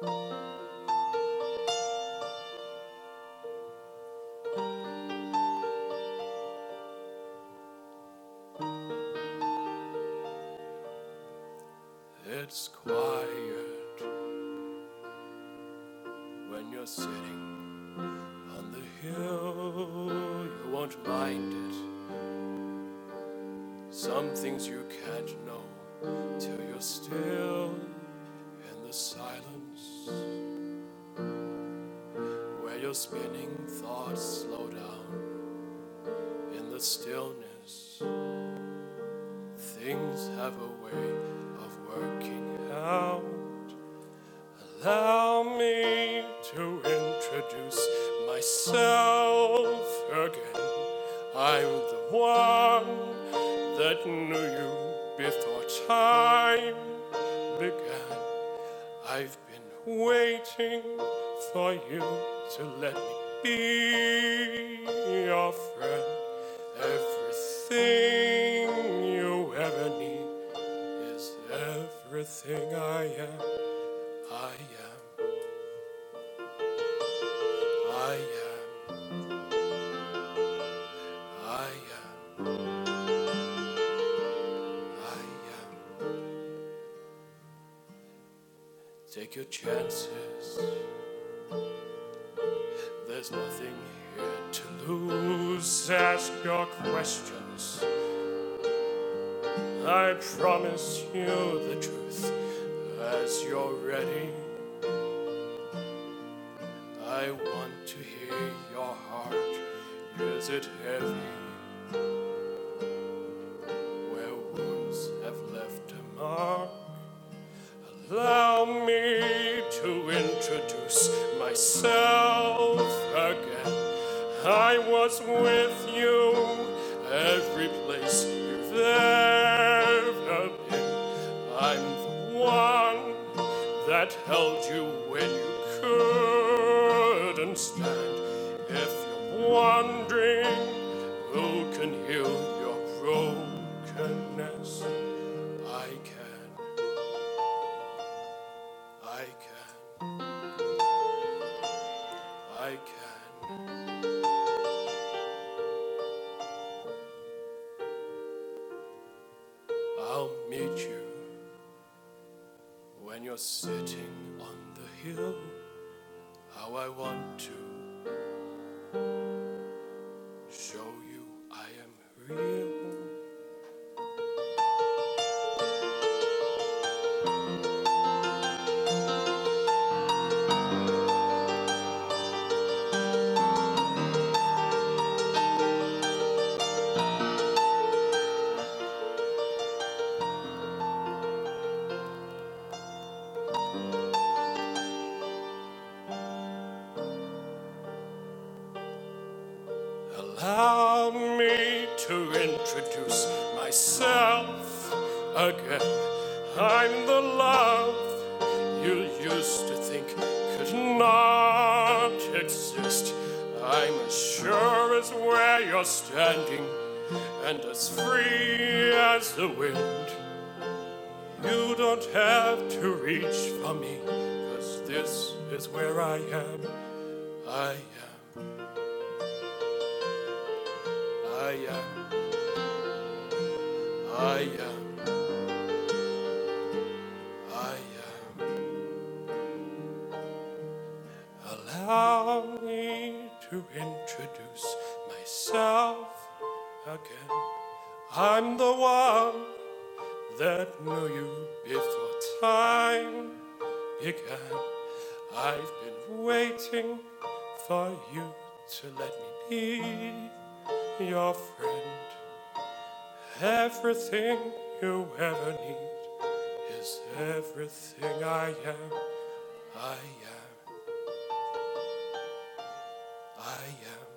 It's quiet when you're sitting on the hill. You won't mind it. Some things you can't know till you're still the silence. Where your spinning thoughts slow down in the stillness. Things have a way of working out. Allow me to introduce myself again. I'm the one that knew you before time began. I've been waiting for you to let me be your friend. Everything Take your chances. There's nothing here to lose. Ask your questions. I promise you the truth as you're ready. I want to hear your heart. Is it heavy? Myself again. I was with you every place you've ever been. I'm the one that held you when you couldn't stand. If you're wondering who can heal I'll meet you when you're sitting on the hill. How I want to show you I am real. Allow me to introduce myself again. I'm the love you used to think could not exist. I'm as sure as where you're standing and as free as the wind. You don't have to reach for me, cause this is where I am. I am. I am. I am. I am. Allow me to introduce myself again. I'm the one that knew you before time began. I've been waiting for you to let me be your friend. Everything you ever need is everything I am. I am. I am.